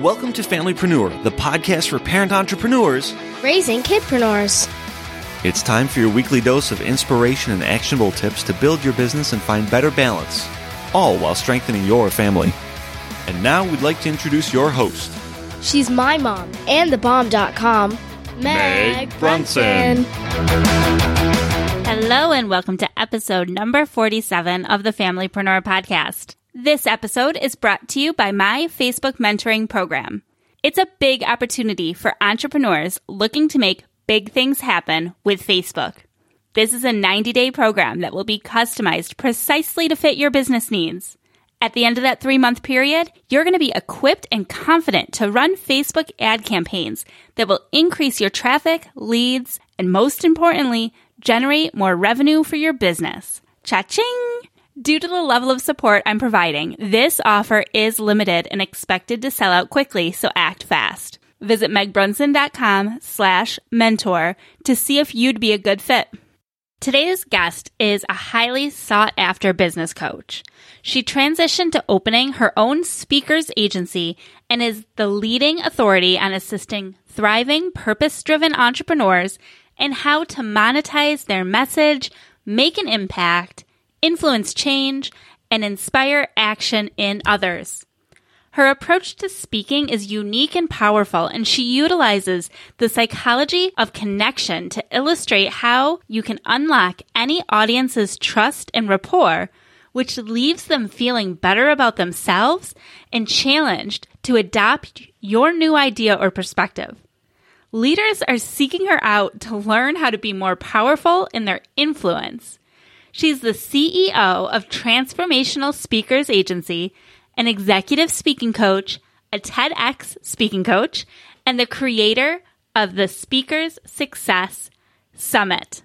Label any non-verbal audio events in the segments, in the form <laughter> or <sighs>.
Welcome to Familypreneur, the podcast for parent entrepreneurs raising kidpreneurs. It's time for your weekly dose of inspiration and actionable tips to build your business and find better balance, all while strengthening your family. And now we'd like to introduce your host. She's my mom and thebomb.com, Meg, Meg Brunson. Hello, and welcome to episode number 47 of the Familypreneur Podcast. This episode is brought to you by my Facebook mentoring program. It's a big opportunity for entrepreneurs looking to make big things happen with Facebook. This is a 90 day program that will be customized precisely to fit your business needs. At the end of that three month period, you're going to be equipped and confident to run Facebook ad campaigns that will increase your traffic, leads, and most importantly, generate more revenue for your business. Cha-ching! Due to the level of support I'm providing, this offer is limited and expected to sell out quickly, so act fast. Visit megbrunson.com slash mentor to see if you'd be a good fit. Today's guest is a highly sought after business coach. She transitioned to opening her own speakers agency and is the leading authority on assisting thriving, purpose driven entrepreneurs in how to monetize their message, make an impact, influence change, and inspire action in others. Her approach to speaking is unique and powerful, and she utilizes the psychology of connection to illustrate how you can unlock any audience's trust and rapport, which leaves them feeling better about themselves and challenged to adopt your new idea or perspective. Leaders are seeking her out to learn how to be more powerful in their influence. She's the CEO of Transformational Speakers Agency, an executive speaking coach, a TEDx speaking coach, and the creator of the Speakers Success Summit.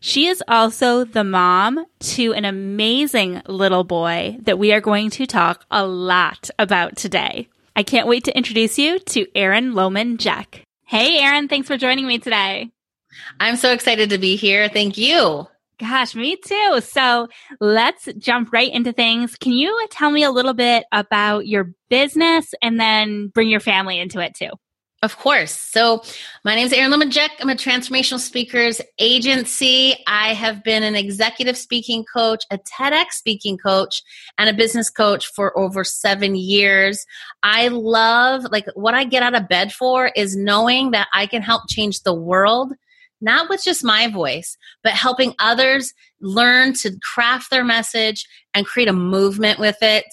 She is also the mom to an amazing little boy that we are going to talk a lot about today. I can't wait to introduce you to Erin Lohman Jack. Hey, Erin, thanks for joining me today. I'm so excited to be here. Thank you. Gosh, me too. So let's jump right into things. Can you tell me a little bit about your business and then bring your family into it too? Of course. So, my name is Erin Lemajek. I'm a transformational speakers agency. I have been an executive speaking coach, a TEDx speaking coach, and a business coach for over seven years. I love, like, what I get out of bed for is knowing that I can help change the world not with just my voice, but helping others learn to craft their message and create a movement with it.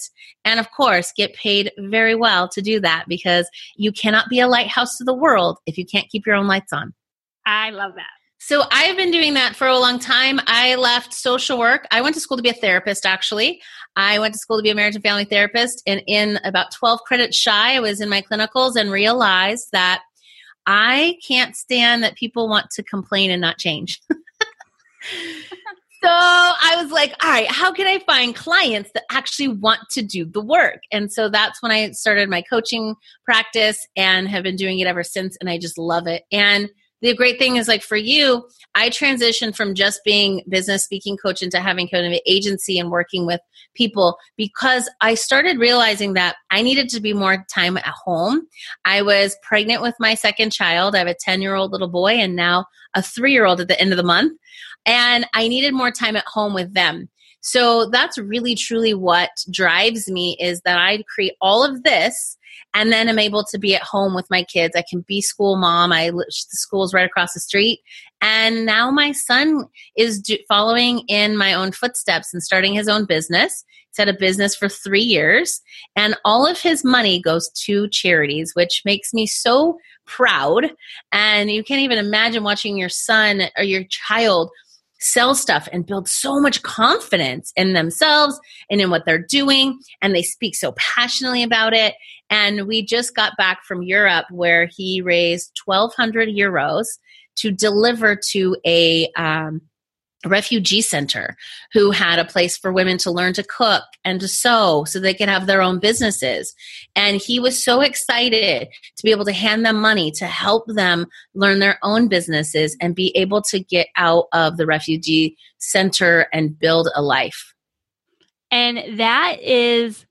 And of course, get paid very well to do that because you cannot be a lighthouse to the world if you can't keep your own lights on. I love that. So I've been doing that for a long time. I left social work. I went to school to be a therapist, actually. I went to school to be a marriage and family therapist. And in about 12 credits shy, I was in my clinicals and realized that I can't stand that people want to complain and not change. <laughs> so I was like, all right, how can I find clients that actually want to do the work? And so that's when I started my coaching practice and have been doing it ever since. And I just love it. And the great thing is like for you i transitioned from just being business speaking coach into having kind of an agency and working with people because i started realizing that i needed to be more time at home. I was pregnant with my second child. I have a 10 year old little boy and now a three year old at the end of the month. And i needed more time at home with them so that's really truly what drives me is that i create all of this and then I'm able to be at home with my kids. I can be school mom. I the school's right across the street, and now my son is do, following in my own footsteps and starting his own business. He's had a business for three years, and all of his money goes to charities, which makes me so proud. And you can't even imagine watching your son or your child sell stuff and build so much confidence in themselves and in what they're doing. And they speak so passionately about it. And we just got back from Europe where he raised 1,200 euros to deliver to a um, refugee center who had a place for women to learn to cook and to sew so they could have their own businesses. And he was so excited to be able to hand them money to help them learn their own businesses and be able to get out of the refugee center and build a life. And that is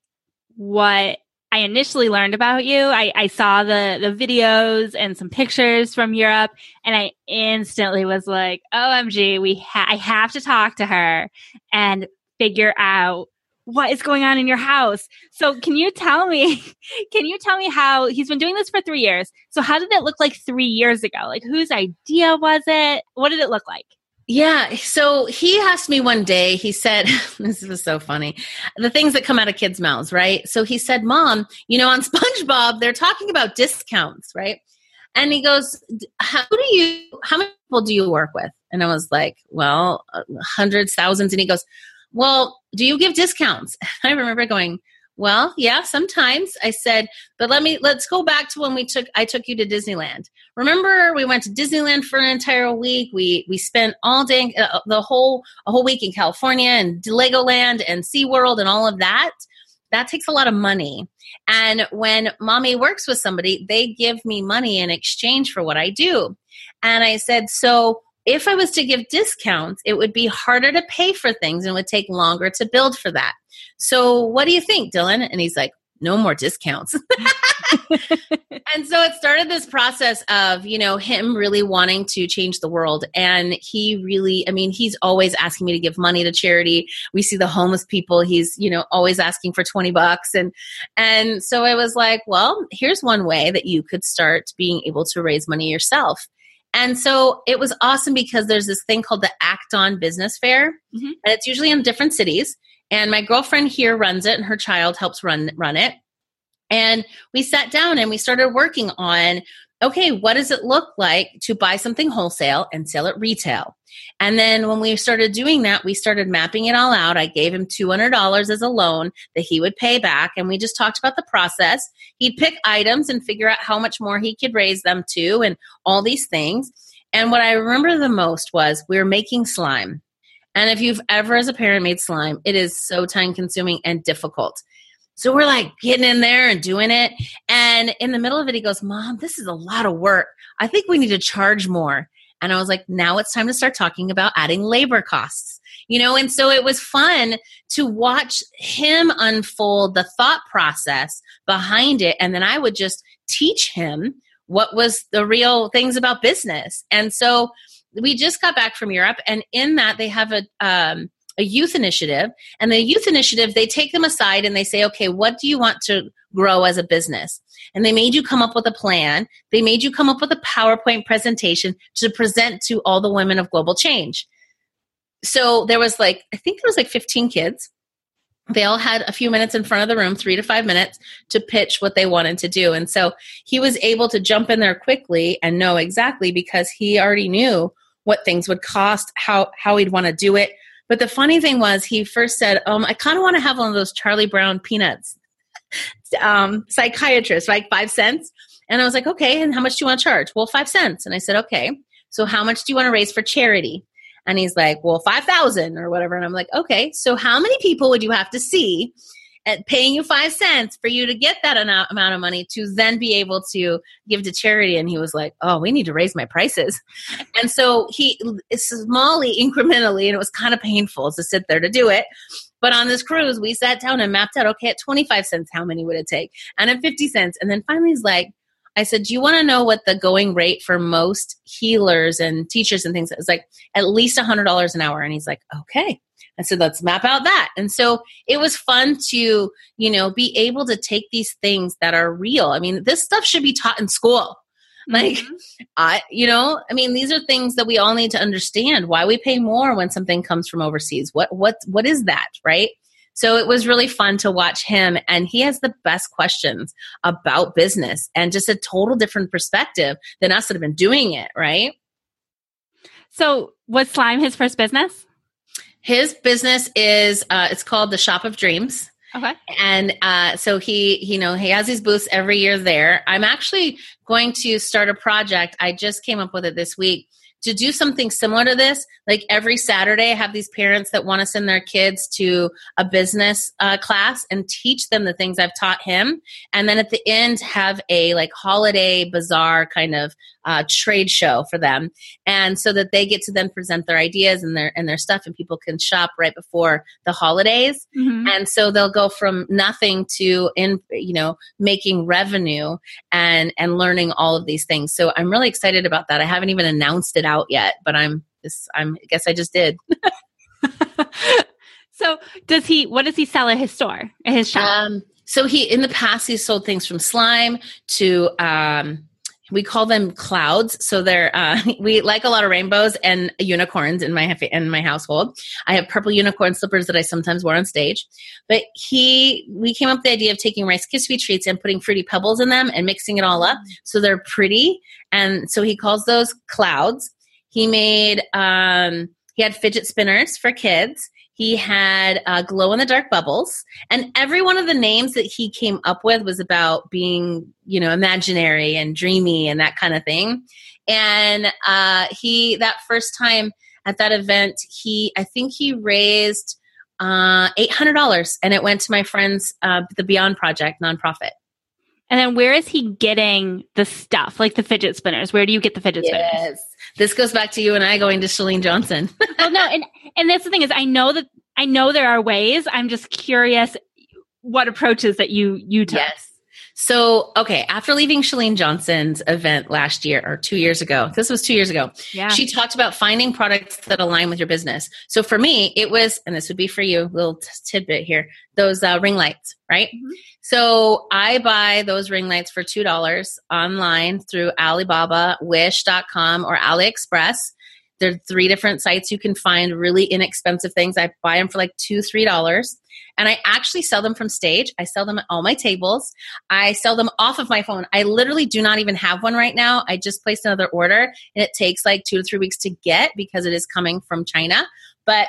what I initially learned about you, I, I saw the, the videos and some pictures from Europe and I instantly was like, OMG, we ha- I have to talk to her and figure out what is going on in your house. So can you tell me, <laughs> can you tell me how he's been doing this for three years? So how did it look like three years ago? Like whose idea was it? What did it look like? Yeah. So he asked me one day, he said, <laughs> this was so funny, the things that come out of kids' mouths, right? So he said, Mom, you know, on <laughs> SpongeBob, they're talking about discounts, right? And he goes, How do you, how many people do you work with? And I was like, Well, uh, hundreds, thousands. And he goes, Well, do you give discounts? <laughs> I remember going, well, yeah, sometimes I said, but let me let's go back to when we took I took you to Disneyland. Remember we went to Disneyland for an entire week. We we spent all day uh, the whole a whole week in California and Legoland and SeaWorld and all of that. That takes a lot of money. And when mommy works with somebody, they give me money in exchange for what I do. And I said, so if I was to give discounts, it would be harder to pay for things and would take longer to build for that. So, what do you think, Dylan? And he's like, no more discounts. <laughs> and so it started this process of, you know, him really wanting to change the world. And he really, I mean, he's always asking me to give money to charity. We see the homeless people, he's, you know, always asking for 20 bucks. And, and so I was like, well, here's one way that you could start being able to raise money yourself. And so it was awesome because there's this thing called the Acton Business Fair, mm-hmm. and it's usually in different cities. And my girlfriend here runs it, and her child helps run run it. And we sat down and we started working on okay, what does it look like to buy something wholesale and sell it retail? And then when we started doing that, we started mapping it all out. I gave him $200 as a loan that he would pay back. And we just talked about the process. He'd pick items and figure out how much more he could raise them to and all these things. And what I remember the most was we were making slime. And if you've ever, as a parent, made slime, it is so time consuming and difficult. So we're like getting in there and doing it. And in the middle of it, he goes, Mom, this is a lot of work. I think we need to charge more. And I was like, now it's time to start talking about adding labor costs. You know, and so it was fun to watch him unfold the thought process behind it. And then I would just teach him what was the real things about business. And so we just got back from Europe, and in that they have a um, a youth initiative, and the youth initiative they take them aside and they say, okay, what do you want to grow as a business? And they made you come up with a plan. They made you come up with a PowerPoint presentation to present to all the women of global change. So there was like, I think there was like 15 kids they all had a few minutes in front of the room, three to five minutes, to pitch what they wanted to do. And so he was able to jump in there quickly and know exactly because he already knew what things would cost, how how he'd want to do it. But the funny thing was, he first said, um, "I kind of want to have one of those Charlie Brown peanuts." <laughs> um, psychiatrist, like five cents. And I was like, "Okay, and how much do you want to charge?" Well, five cents. And I said, "Okay." So how much do you want to raise for charity? And he's like, well, 5,000 or whatever. And I'm like, okay, so how many people would you have to see at paying you five cents for you to get that amount of money to then be able to give to charity? And he was like, oh, we need to raise my prices. <laughs> And so he, smallly, incrementally, and it was kind of painful to sit there to do it. But on this cruise, we sat down and mapped out, okay, at 25 cents, how many would it take? And at 50 cents. And then finally he's like, I said, Do you want to know what the going rate for most healers and teachers and things is? Like at least $100 an hour. And he's like, Okay. I said, Let's map out that. And so it was fun to, you know, be able to take these things that are real. I mean, this stuff should be taught in school. Like, mm-hmm. I, you know, I mean, these are things that we all need to understand. Why we pay more when something comes from overseas? What, what, what is that, right? So it was really fun to watch him, and he has the best questions about business and just a total different perspective than us that have been doing it, right? So was slime his first business? His business is uh, it's called the Shop of Dreams. Okay. And uh, so he, you know, he has these booths every year there. I'm actually going to start a project. I just came up with it this week to do something similar to this. Like every Saturday, I have these parents that want to send their kids to a business uh, class and teach them the things I've taught him. And then at the end, have a like holiday bazaar kind of uh, trade show for them, and so that they get to then present their ideas and their and their stuff, and people can shop right before the holidays. Mhm. And so they'll go from nothing to in you know making revenue and and learning all of these things. So I'm really excited about that. I haven't even announced it out yet, but I'm this I'm I guess I just did. <laughs> so does he? What does he sell at his store? At his shop? Um, so he in the past he sold things from slime to um, we call them clouds. So they're uh, <laughs> we like a lot of rainbows and unicorns in my in my household. I have purple unicorn slippers that I sometimes wear on stage. But he we came up with the idea of taking Rice Krispie treats and putting fruity pebbles in them and mixing it all up so they're pretty. And so he calls those clouds. He made um, he had fidget spinners for kids. He had uh, glow in the dark bubbles, and every one of the names that he came up with was about being, you know, imaginary and dreamy and that kind of thing. And uh, he that first time at that event, he I think he raised uh, eight hundred dollars, and it went to my friends, uh, the Beyond Project nonprofit. and then where is he getting the stuff, like the fidget spinners? Where do you get the fidget spinners? This goes back to you and I going to Chalene Johnson. <laughs> well, no, and and that's the thing is, I know that I know there are ways. I'm just curious what approaches that you you took. Yes. So, okay, after leaving Chalene Johnson's event last year or two years ago, this was two years ago, Yeah. she talked about finding products that align with your business. So for me, it was, and this would be for you, a little t- tidbit here, those uh, ring lights, right? Mhm. So I buy those ring lights for $2 online through Alibaba, Wish.com, or AliExpress. There are three different sites you can find really inexpensive things. I buy them for like two, three dollars. And I actually sell them from stage. I sell them at all my tables. I sell them off of my phone. I literally do not even have one right now. I just placed another order and it takes like two to three weeks to get because it is coming from China. But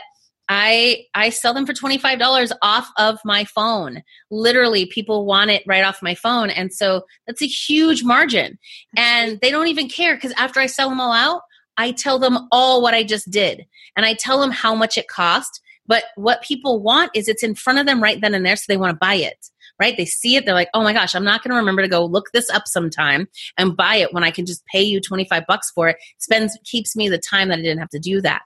I I sell them for $25 off of my phone. Literally, people want it right off my phone. And so that's a huge margin. And they don't even care because after I sell them all out, I tell them all what I just did. And I tell them how much it cost. But what people want is it's in front of them right then and there, so they want to buy it. Right? They see it, they're like, oh my gosh, I'm not going to remember to go look this up sometime and buy it when I can just pay you 25 bucks for it. Spends keeps me the time that I didn't have to do that.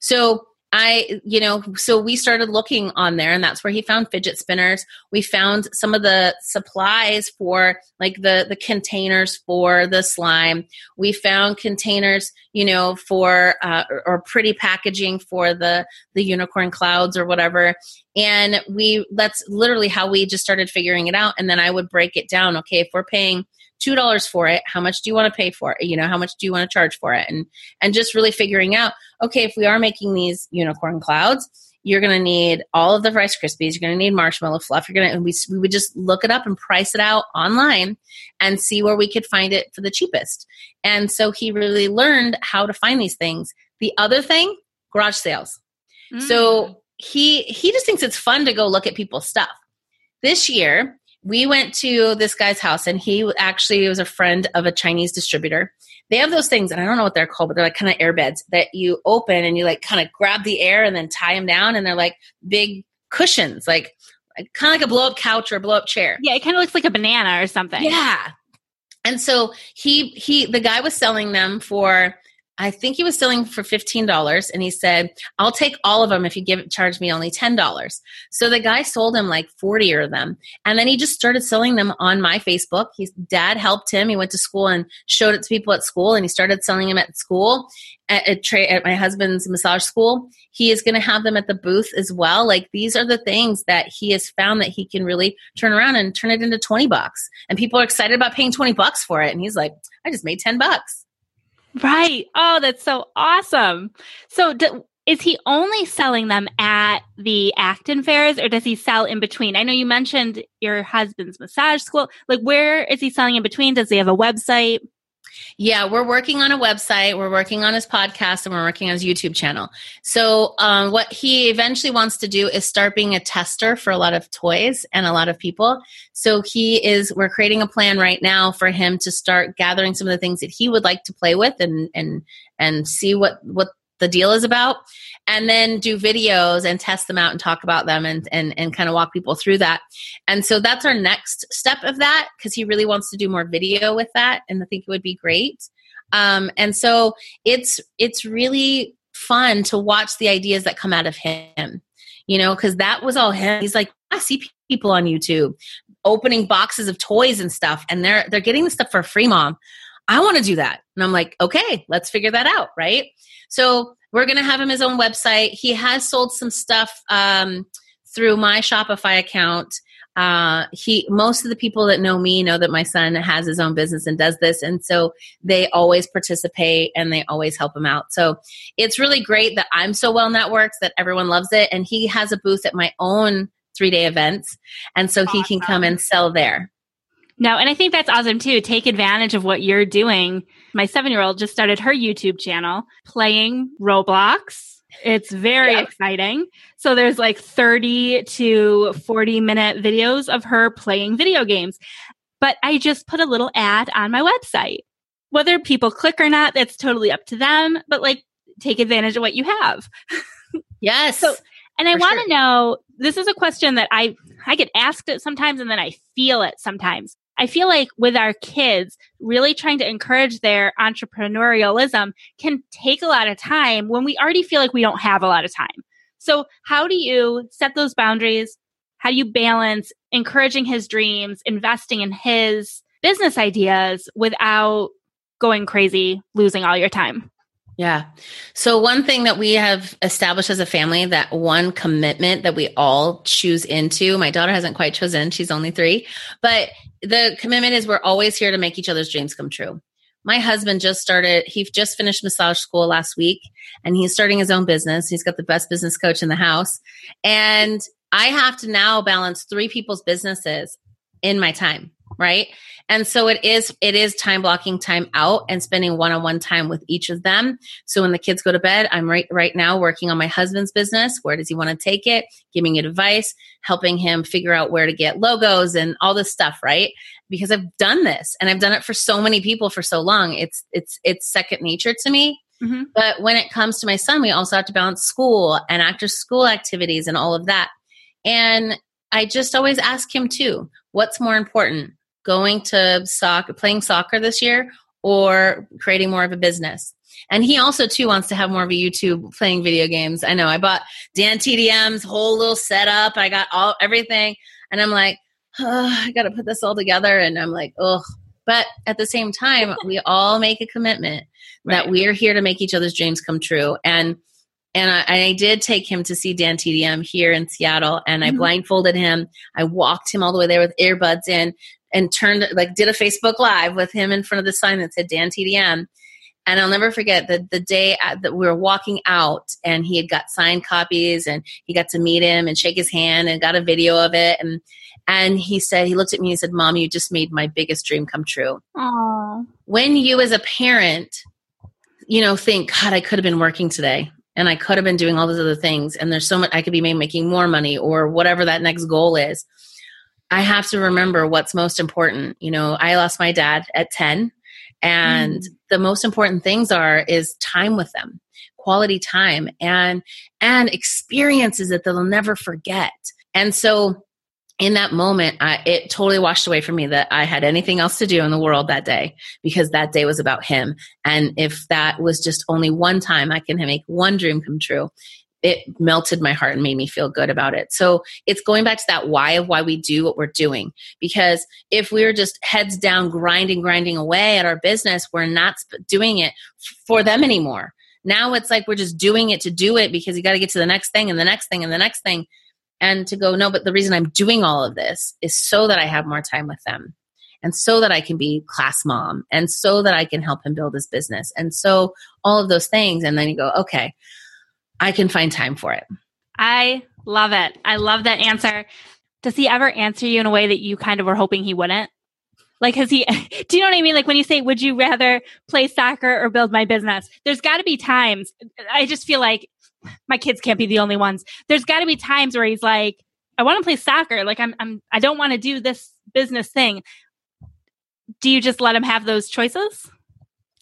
So I, you know, so we started looking on there, and that's where he found fidget spinners. We found some of the supplies for like the the containers for the slime. We found containers, you know, for uh, or, or pretty packaging for the the unicorn clouds or whatever. And we that's literally how we just started figuring it out. And then I would break it down. Okay, if we're paying two dollars for it, how much do you want to pay for it? You know, how much do you want to charge for it? And and just really figuring out okay, if we are making these unicorn clouds, you're going to need all of the Rice Krispies. You're going to need marshmallow fluff. You're going to, and we, we would just look it up and price it out online and see where we could find it for the cheapest. And so he really learned how to find these things. The other thing, garage sales. Mm. So he he just thinks it's fun to go look at people's stuff. This year, we went to this guy's house and he actually was a friend of a Chinese distributor. They have those things, and I don't know what they're called, but they're like kind of air beds that you open and you like kind of grab the air and then tie them down, and they're like big cushions, like kind of like a blow up couch or a blow up chair. yeah, it kind of looks like a banana or something. Yeah. And so he he the guy was selling them for I think he was selling for fifteen dollars, and he said, "I'll take all of them if you give charge me only ten dollars." So the guy sold him like forty of them, and then he just started selling them on my Facebook. His dad helped him. He went to school and showed it to people at school, and he started selling them at school at, at, tra- at my husband's massage school. He is going to have them at the booth as well. Like these are the things that he has found that he can really turn around and turn it into twenty bucks, and people are excited about paying twenty bucks for it. And he's like, "I just made ten bucks." Right. Oh, that's so awesome. So, do, is he only selling them at the Acton fairs or does he sell in between? I know you mentioned your husband's massage school. Like, where is he selling in between? Does he have a website? Yeah, we're working on a website, we're working on his podcast, and we're working on his YouTube channel. So, um, what he eventually wants to do is start being a tester for a lot of toys and a lot of people. So, he is, we're creating a plan right now for him to start gathering some of the things that he would like to play with and, and, and see what, what the deal is about and then do videos and test them out and talk about them and and, and kind of walk people through that. And so that's our next step of that because he really wants to do more video with that and i think it would be great. Um, and so it's it's really fun to watch the ideas that come out of him you know because that was all him. He's like i see people on youtube opening boxes of toys and stuff and they're they're getting the stuff for free mom i want to do that and i'm like okay let's figure that out right so we're going to have him his own website. He has sold some stuff um, through my Shopify account. Uh, he most of the people that know me know that my son has his own business and does this, and so they always participate and they always help him out. So it's really great that I'm so well networked that everyone loves it, and he has a booth at my own three day events, and so awesome. he can come and sell there. No, and I think that's awesome too. Take advantage of what you're doing. My seven year old just started her YouTube channel playing Roblox. It's very yep. exciting. So there's like 30 to 40 minute videos of her playing video games. But I just put a little ad on my website. Whether people click or not, that's totally up to them. But like, take advantage of what you have. Yes. so, and I want to sure. know this is a question that I I get asked it sometimes and then I feel it sometimes. I feel like with our kids, really trying to encourage their entrepreneurialism can take a lot of time when we already feel like we don't have a lot of time. So, how do you set those boundaries? How do you balance encouraging his dreams, investing in his business ideas without going crazy, losing all your time? Yeah. So, one thing that we have established as a family that one commitment that we all choose into, my daughter hasn't quite chosen, she's only three, but the commitment is we're always here to make each other's dreams come true. My husband just started, he just finished massage school last week and he's starting his own business. He's got the best business coach in the house. And I have to now balance three people's businesses in my time right? And so it is it is time blocking time out and spending one-on-one time with each of them. So when the kids go to bed i'm right right now working on my husband's business. Where does he want to take it? Giving advice helping him figure out where to get logos and all this stuff right? Because i've done this and i've done it for so many people for so long. It's it's it's second nature to me. Mm-hmm. but when it comes to my son we also have to balance school and after school activities and all of that. And i just always ask him too what's more important going to soccer, playing soccer this year, or creating more of a business. And he also too wants to have more of a YouTube playing video games. I know I bought Dan TDM's whole little setup. I got all everything, and I'm like, oh, <sighs> I got to put this all together. And I'm like, oh. But at the same time, we <laughs> all make a commitment right. that we are here to make each other's dreams come true. And and I, I, did take him to see Dan TDM here in Seattle, and I mm-hmm. blindfolded him. I walked him all the way there with earbuds in, and turned like did a Facebook live with him in front of the sign that said Dan TDM. And I'll never forget the the day uh, that we were walking out, and he had got signed copies, and he got to meet him and shake his hand, and got a video of it, and and he said he looked at me and said, "Mom, you just made my biggest dream come true." Aww. When you, as a parent, you know, think, "God, I could have been working today." And I could have been doing all those other things, and there's so much I could be making more money or whatever that next goal is I have to remember what's most important. You know, I lost my dad at 10 and mm. the most important things are is time with them, quality time and and experiences that they'll never forget. And so in that moment, I, it totally washed away from me that I had anything else to do in the world that day because that day was about him. And if that was just only one time I can make one dream come true, it melted my heart and made me feel good about it. So it's going back to that why of why we do what we're doing. Because if we're just heads down, grinding, grinding away at our business, we're not doing it for them anymore. Now it's like we're just doing it to do it because you got to get to the next thing and the next thing and the next thing. And to go, no, but the reason I'm doing all of this is so that I have more time with them and so that I can be class mom and so that I can help him build his business. And so all of those things. And then you go, okay, I can find time for it. I love it. I love that answer. Does he ever answer you in a way that you kind of were hoping he wouldn't? Like, has he, <laughs> do you know what I mean? Like when you say, would you rather play soccer or build my business? There's got to be times, I just feel like my kids can't be the only ones. There's got to be times where he's like, I want to play soccer. Like I'm, I'm, I don't want to do this business thing. Do you just let him have those choices?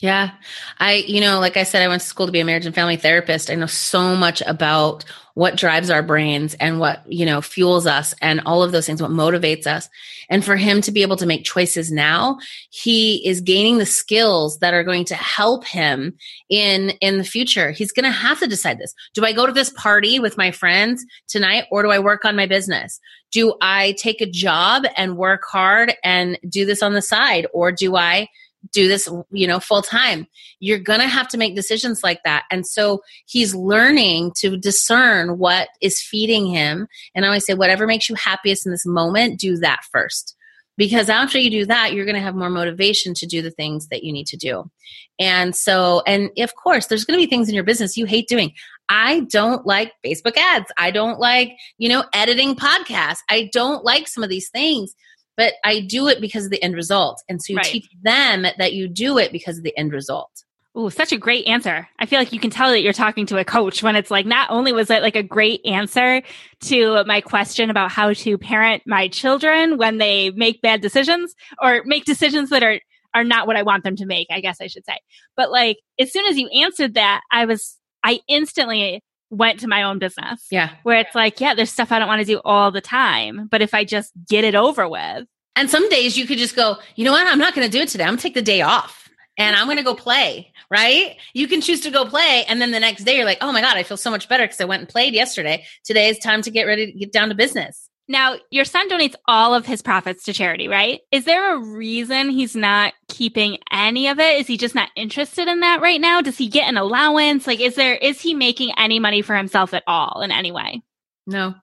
Yeah. I, you know, like I said, I went to school to be a marriage and family therapist. I know so much about what drives our brains and what, you know, fuels us and all of those things, what motivates us. And for him to be able to make choices now, he is gaining the skills that are going to help him in, in the future. He's going to have to decide this. Do I go to this party with my friends tonight or do I work on my business? Do I take a job and work hard and do this on the side or do I do this you know full time you're going to have to make decisions like that. And so he's learning to discern what is feeding him. And i always say whatever makes you happiest in this moment do that first. Because after you do that you're going to have more motivation to do the things that you need to do. And so and of course there's going to be things in your business you hate doing. I don't like facebook ads. I don't like you know editing podcasts. I don't like some of these things but I do it because of the end result. And so you right. teach them that you do it because of the end result. Oh, such a great answer. I feel like you can tell that you're talking to a coach when it's like, not only was it like a great answer to my question about how to parent my children when they make bad decisions or make decisions that are, are not what I want them to make, I guess I should say. But like, as soon as you answered that, I was, I instantly went to my own business. Yeah. Where it's like, yeah, there's stuff I don't want to do all the time. But if I just get it over with. And some days you could just go, you know what? I'm not going to do it today. I'm going to take the day off and I'm going to go play, right? You can choose to go play. And then the next day you're like, oh my God, I feel so much better because I went and played yesterday. Today is time to get ready to get down to business. Now, your son donates all of his profits to charity, right? Is there a reason he's not keeping any of it? Is he just not interested in that right now? Does he get an allowance? Like, is there, is he making any money for himself at all in any way? No.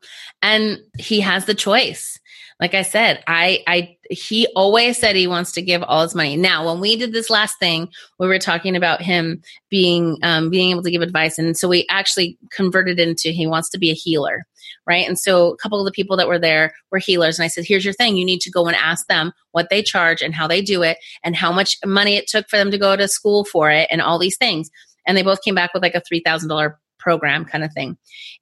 And he has the choice like I said, I, I, he always said he wants to give all his money. Now, when we did this last thing, we were talking about him being, um, being able to give advice. And so we actually converted into he wants to be a healer. Right. And so a couple of the people that were there were healers. And I said, here's your thing. You need to go and ask them what they charge and how they do it and how much money it took for them to go to school for it and all these things. And they both came back with like a $3,000 program kind of thing.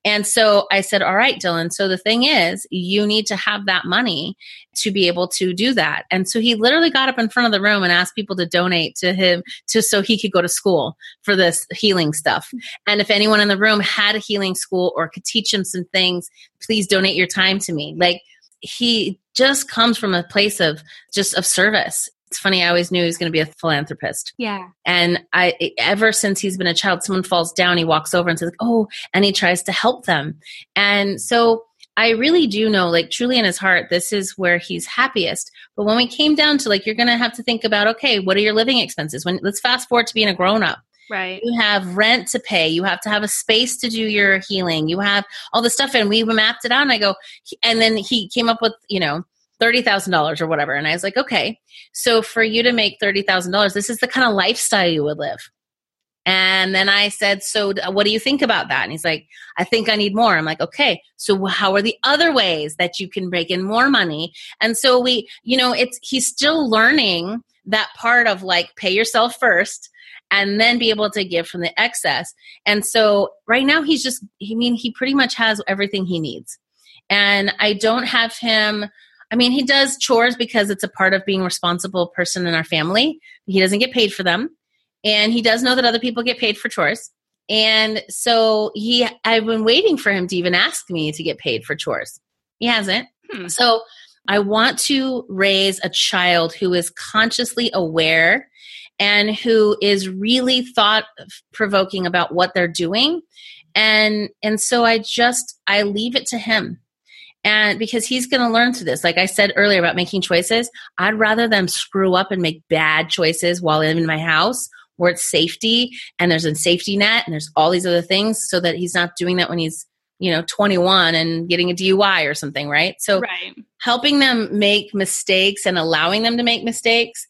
And so I said, All right, Dylan. So the thing is, you need to have that money to be able to do that. And so he literally got up in front of the room and asked people to donate to him to so he could go to school for this healing stuff. And if anyone in the room had a healing school or could teach him some things, please donate your time to me. Like he just comes from a place of just of service it's funny, I always knew he was going to be a philanthropist. Yeah. And I, ever since he's been a child, someone falls down, he walks over and says, Oh, and he tries to help them. And so I really do know, like, truly in his heart, this is where he's happiest. But when we came down to, like, you're going to have to think about, okay, what are your living expenses? When let's fast forward to being a grown up. Right. You have rent to pay. You have to have a space to do your healing. You have all the stuff. And we mapped it out. And I go, and then he came up with, you know, $30,000 or whatever. And I was like, okay, so for you to make $30,000, this is the kind of lifestyle you would live. And then I said, So what do you think about that? And he's like, I think I need more. I'm like, Okay, so how are the other ways that you can break in more money? And so we, you know, it's, he's still learning that part of like pay yourself first and then be able to give from the excess. And so right now he's just, I mean, he pretty much has everything he needs. And I don't have him I mean, he does chores because it's a part of being a responsible person in our family. He doesn't get paid for them. And he does know that other people get paid for chores. And so he I've been waiting for him to even ask me to get paid for chores. He hasn't. Hmm. So I want to raise a child who is consciously aware and who is really thought provoking about what they're doing and and so i just i leave it to him and because he's going to learn through this like i said earlier about making choices i'd rather them screw up and make bad choices while in my house where it's safety and there's a safety net and there's all these other things so that he's not doing that when he's you know 21 and getting a dui or something right so right. helping them make mistakes and allowing them to make mistakes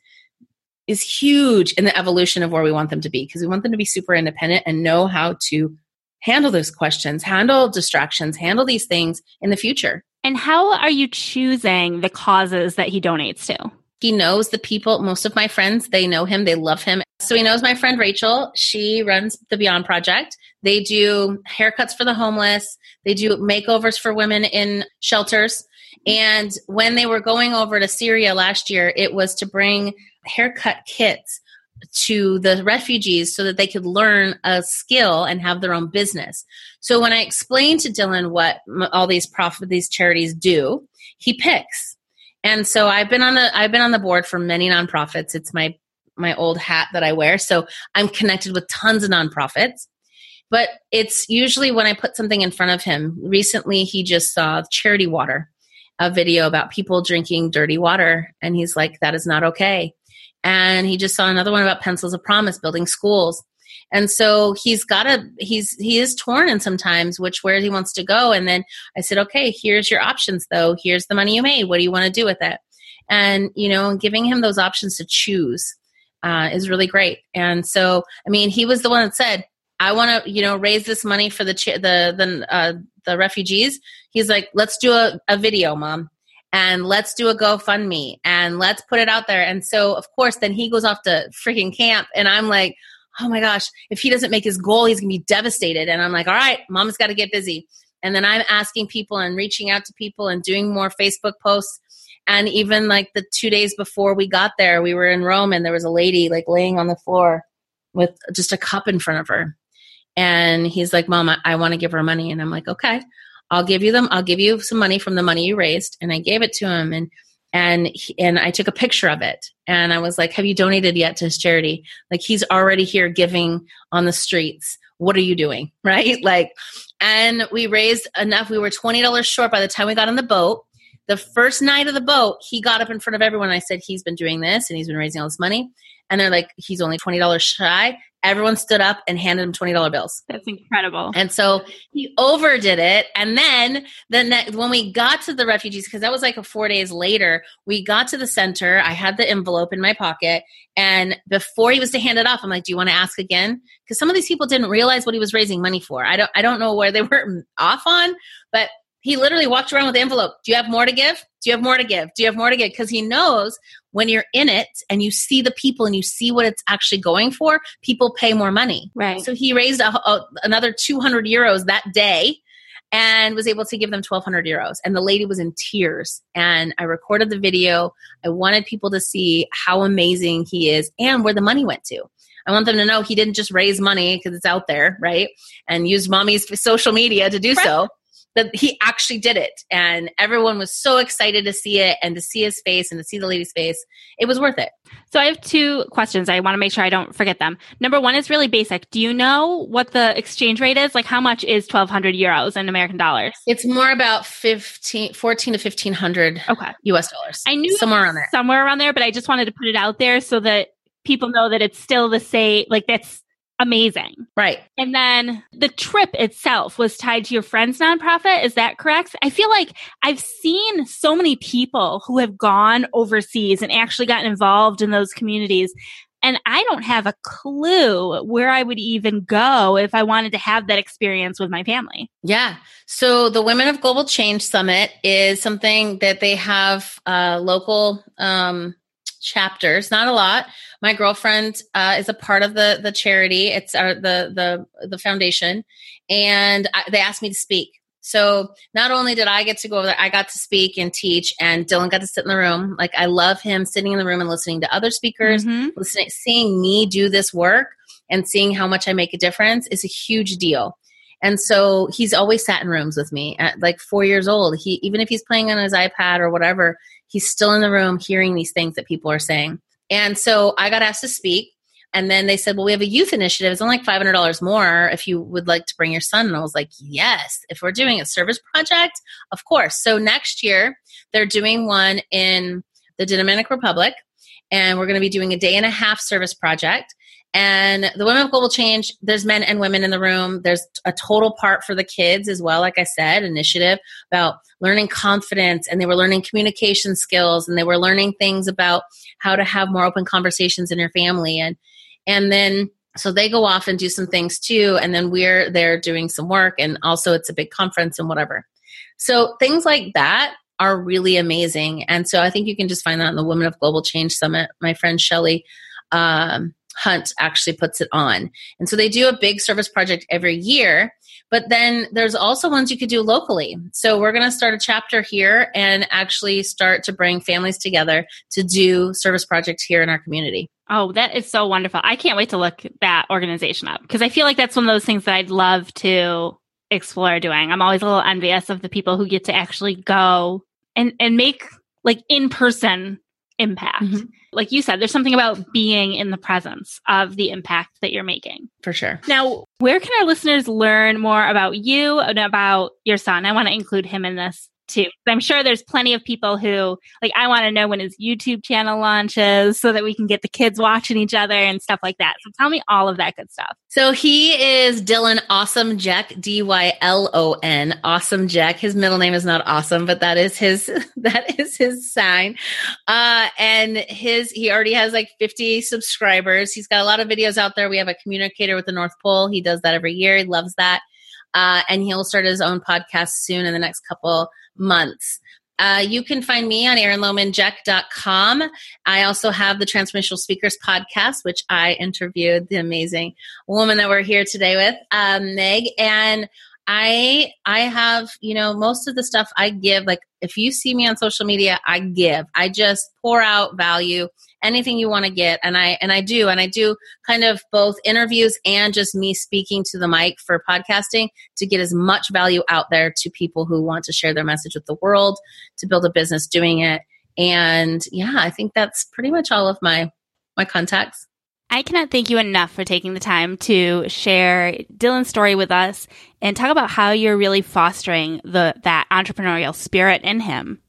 is huge in the evolution of where we want them to be because we want them to be super independent and know how to handle those questions, handle distractions, handle these things in the future. And how are you choosing the causes that he donates to? he knows the people, most of my friends, they know him, they love him. So he knows my friend Rachel. She runs the Beyond Project. They do haircuts for the homeless, they do makeovers for women in shelters. And when they were going over to Syria last year, it was to bring haircut kits to the refugees so that they could learn a skill and have their own business. So when I explained to Dylan what all these profit these charities do, he picks. And so I've been on the I've been on the board for many nonprofits. It's my my old hat that I wear. So I'm connected with tons of nonprofits. But it's usually when I put something in front of him. Recently he just saw charity water, a video about people drinking dirty water and he's like that is not okay and he just saw another one about pencils of promise building schools. And so he's got a he's he is torn in sometimes which where he wants to go. And then i said okay here's your options though. Here's the money you made. What do you want to do with it? And you know giving him those options to choose uh, is really great. And so i mean he was the one that said i want to you know raise this money for the the the uh, the refugees. He's like let's do a, a video mom and let's do a GoFundMe and let's put it out there. And so, of course, then he goes off to freaking camp, and I'm like, oh my gosh, if he doesn't make his goal, he's gonna be devastated. And I'm like, all right, mom's got to get busy. And then I'm asking people and reaching out to people and doing more Facebook posts. And even like the two days before we got there, we were in Rome and there was a lady like laying on the floor with just a cup in front of her. And he's like, Mom, I, I want to give her money. And I'm like, okay. I'll give you them. I'll give you some money from the money you raised. And I gave it to him and, and, he, and I took a picture of it. And I was like, have you donated yet to his charity? Like he's already here giving on the streets. What are you doing? <laughs> Right. Like, and we raised enough. We were $20 short by the time we got on the boat. The first night of the boat, he got up in front of everyone. I said, he's been doing this and he's been raising all this money. And they're like, he's only $20 shy everyone stood up and handed him $20 bills. That's incredible. And so he overdid it. And then the next, when we got to the refugees, because that was like a four days later, we got to the center. I had the envelope in my pocket. And before he was to hand it off, I'm like, do you want to ask again? Because some of these people didn't realize what he was raising money for. I don't, I don't know where they were <laughs> off on, but he literally walked around with the envelope. Do you have more to give? Do you have more to give? Do you have more to give? Because he knows when you're in it and you see the people and you see what it's actually going for, people pay more money. Right. So he raised a, a, another 200 euros that day and was able to give them 1200 euros and the lady was in tears and i recorded the video i wanted people to see how amazing he is and where the money went to i want them to know he didn't just raise money because it's out there right and use mommy's social media to do so that he actually did it. And everyone was so excited to see it and to see his face and to see the lady's face. It was worth it. So i have two questions. I want to make sure i don't forget them. Number one is really basic. Do you know what the exchange rate is? Like how much is 1200 euros in american dollars? It's more about 15 14 to 1500 okay. Us dollars. I knew somewhere around there. somewhere around there but i just wanted to put it out there so that people know that it's still the same like that's amazing. Right. And then the trip itself was tied to your friend's nonprofit. Is that correct? I feel like I've seen so many people who have gone overseas and actually gotten involved in those communities. And I don't have a clue where I would even go if I wanted to have that experience with my family. Yeah. So the Women of Global Change Summit is something that they have uh, local um, chapters, not a lot. My girlfriend uh, is a part of the the charity. It's our, the the the foundation, and I, they asked me to speak. So not only did I get to go over there, I got to speak and teach, and Dylan got to sit in the room. Like I love him sitting in the room and listening to other speakers, mm-hmm. listening, seeing me do this work, and seeing how much I make a difference is a huge deal. And so he's always sat in rooms with me at like four years old. He even if he's playing on his iPad or whatever, he's still in the room hearing these things that people are saying. And so I got asked to speak. And then they said, Well, we have a youth initiative. It's only like $500 more if you would like to bring your son. And I was like, Yes, if we're doing a service project, of course. So next year, they're doing one in the Dominican Republic. And we're going to be doing a day and a half service project. And the Women of Global Change, there's men and women in the room. There's a total part for the kids as well, like I said, initiative about learning confidence and they were learning communication skills and they were learning things about how to have more open conversations in your family. And and then so they go off and do some things too. And then we're there doing some work and also it's a big conference and whatever. So things like that are really amazing. And so I think you can just find that in the Women of Global Change Summit. My friend Shellie um, Hunt actually puts it on. And so they do a big service project every year. But then there's also ones you could do locally. So we're going to start a chapter here and actually start to bring families together to do service projects here in our community. Oh, that is so wonderful. I can't wait to look that organization up because I feel like that's one of those things that I'd love to explore doing. I'm always a little envious of the people who get to actually go and and make like in person impact. Mm-hmm. Like you said, there's something about being in the presence of the impact that you're making. For sure. Now, where can our listeners learn more about you and about your son? I want to include him in this too. I'm sure there's plenty of people who like I want to know when his YouTube channel launches so that we can get the kids watching each other and stuff like that. So tell me all of that good stuff. So he is Dylon Awesome Jack D Y L O N, Awesome Jack. His middle name is not awesome, but that is his <laughs> that is his sign. Uh and his he already has like 50 subscribers. He's got a lot of videos out there. We have a communicator with the North Pole. He does that every year. He loves that. Uh, and he'll start his own podcast soon in the next couple months. Uh, you can find me on erinlohmanjeck.com. I also have the Transformational Speakers podcast, which I interviewed the amazing woman that we're here today with, um, Meg. And I I have, you know, most of the stuff I give, like if you see me on social media, I give. I just pour out value anything you want to get. And i and i do and i do kind of both interviews and just me speaking to the mic for podcasting to get as much value out there to people who want to share their message with the world to build a business doing it. And yeah i think that's pretty much all of my my contacts. I cannot thank you enough for taking the time to share Dylon's story with us and talk about how you're really fostering the that entrepreneurial spirit in him.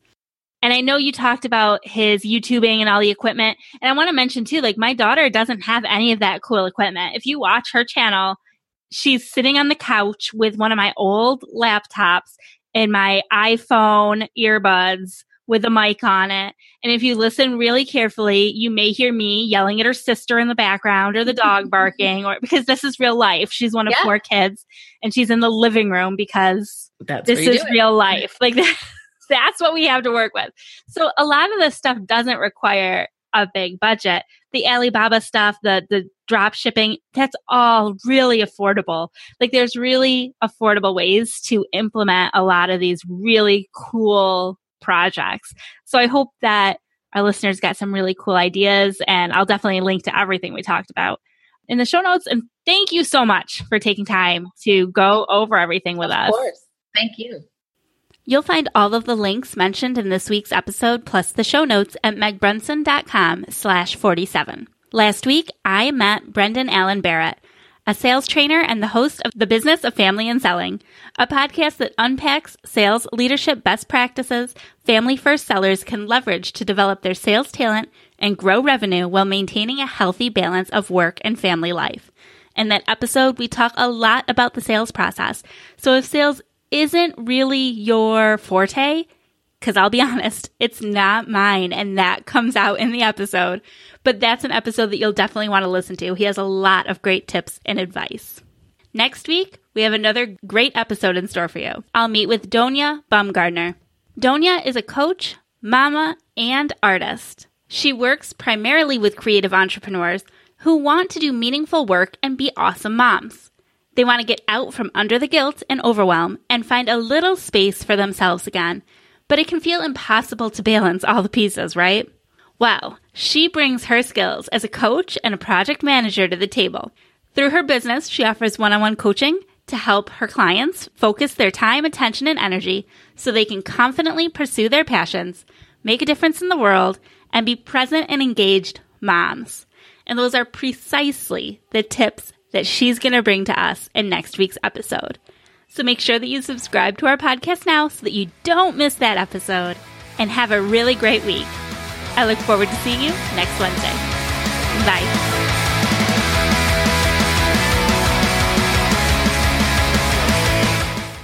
And I know you talked about his YouTubing and all the equipment. And I want to mention too, like my daughter doesn't have any of that cool equipment. If you watch her channel, she's sitting on the couch with one of my old laptops and my iPhone earbuds with a mic on it. And if you listen really carefully, you may hear me yelling at her sister in the background or the dog <laughs> barking or because this is real life. She's one of yeah. four kids and she's in the living room because That's this is real life. Like <laughs> that's what we have to work with. So a lot of this stuff doesn't require a big budget. The Alibaba stuff, the the drop shipping, that's all really affordable. Like there's really affordable ways to implement a lot of these really cool projects. So I hope that our listeners got some really cool ideas and I'll definitely link to everything we talked about in the show notes and thank you so much for taking time to go over everything with of us. Of course. Thank you. You'll find all of the links mentioned in this week's episode plus the show notes at megbrunson.com slash 47. Last week, I met Brendan Allen Barrett, a sales trainer and the host of The Business of Family and Selling, a podcast that unpacks sales leadership best practices family first sellers can leverage to develop their sales talent and grow revenue while maintaining a healthy balance of work and family life. In that episode, we talk a lot about the sales process. So if sales isn't really your forte, because I'll be <laughs> honest, it's not mine. And that comes out in the episode. But that's an episode that you'll definitely want to listen to. He has a lot of great tips and advice. Next week, we have another great episode in store for you. I'll meet with Donia Baumgardner. Donia is a coach, mama, and artist. She works primarily with creative entrepreneurs who want to do meaningful work and be awesome moms. They want to get out from under the guilt and overwhelm and find a little space for themselves again. But it can feel impossible to balance all the pieces, right? Well, she brings her skills as a coach and a project manager to the table. Through her business, she offers one on one coaching to help her clients focus their time, attention, and energy so they can confidently pursue their passions, make a difference in the world, and be present and engaged moms. And those are precisely the tips that she's going to bring to us in next week's episode. So make sure that you subscribe to our podcast now so that you don't miss that episode and have a really great week. I look forward to seeing you next Wednesday. Bye.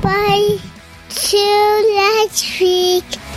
Bye. Till next week.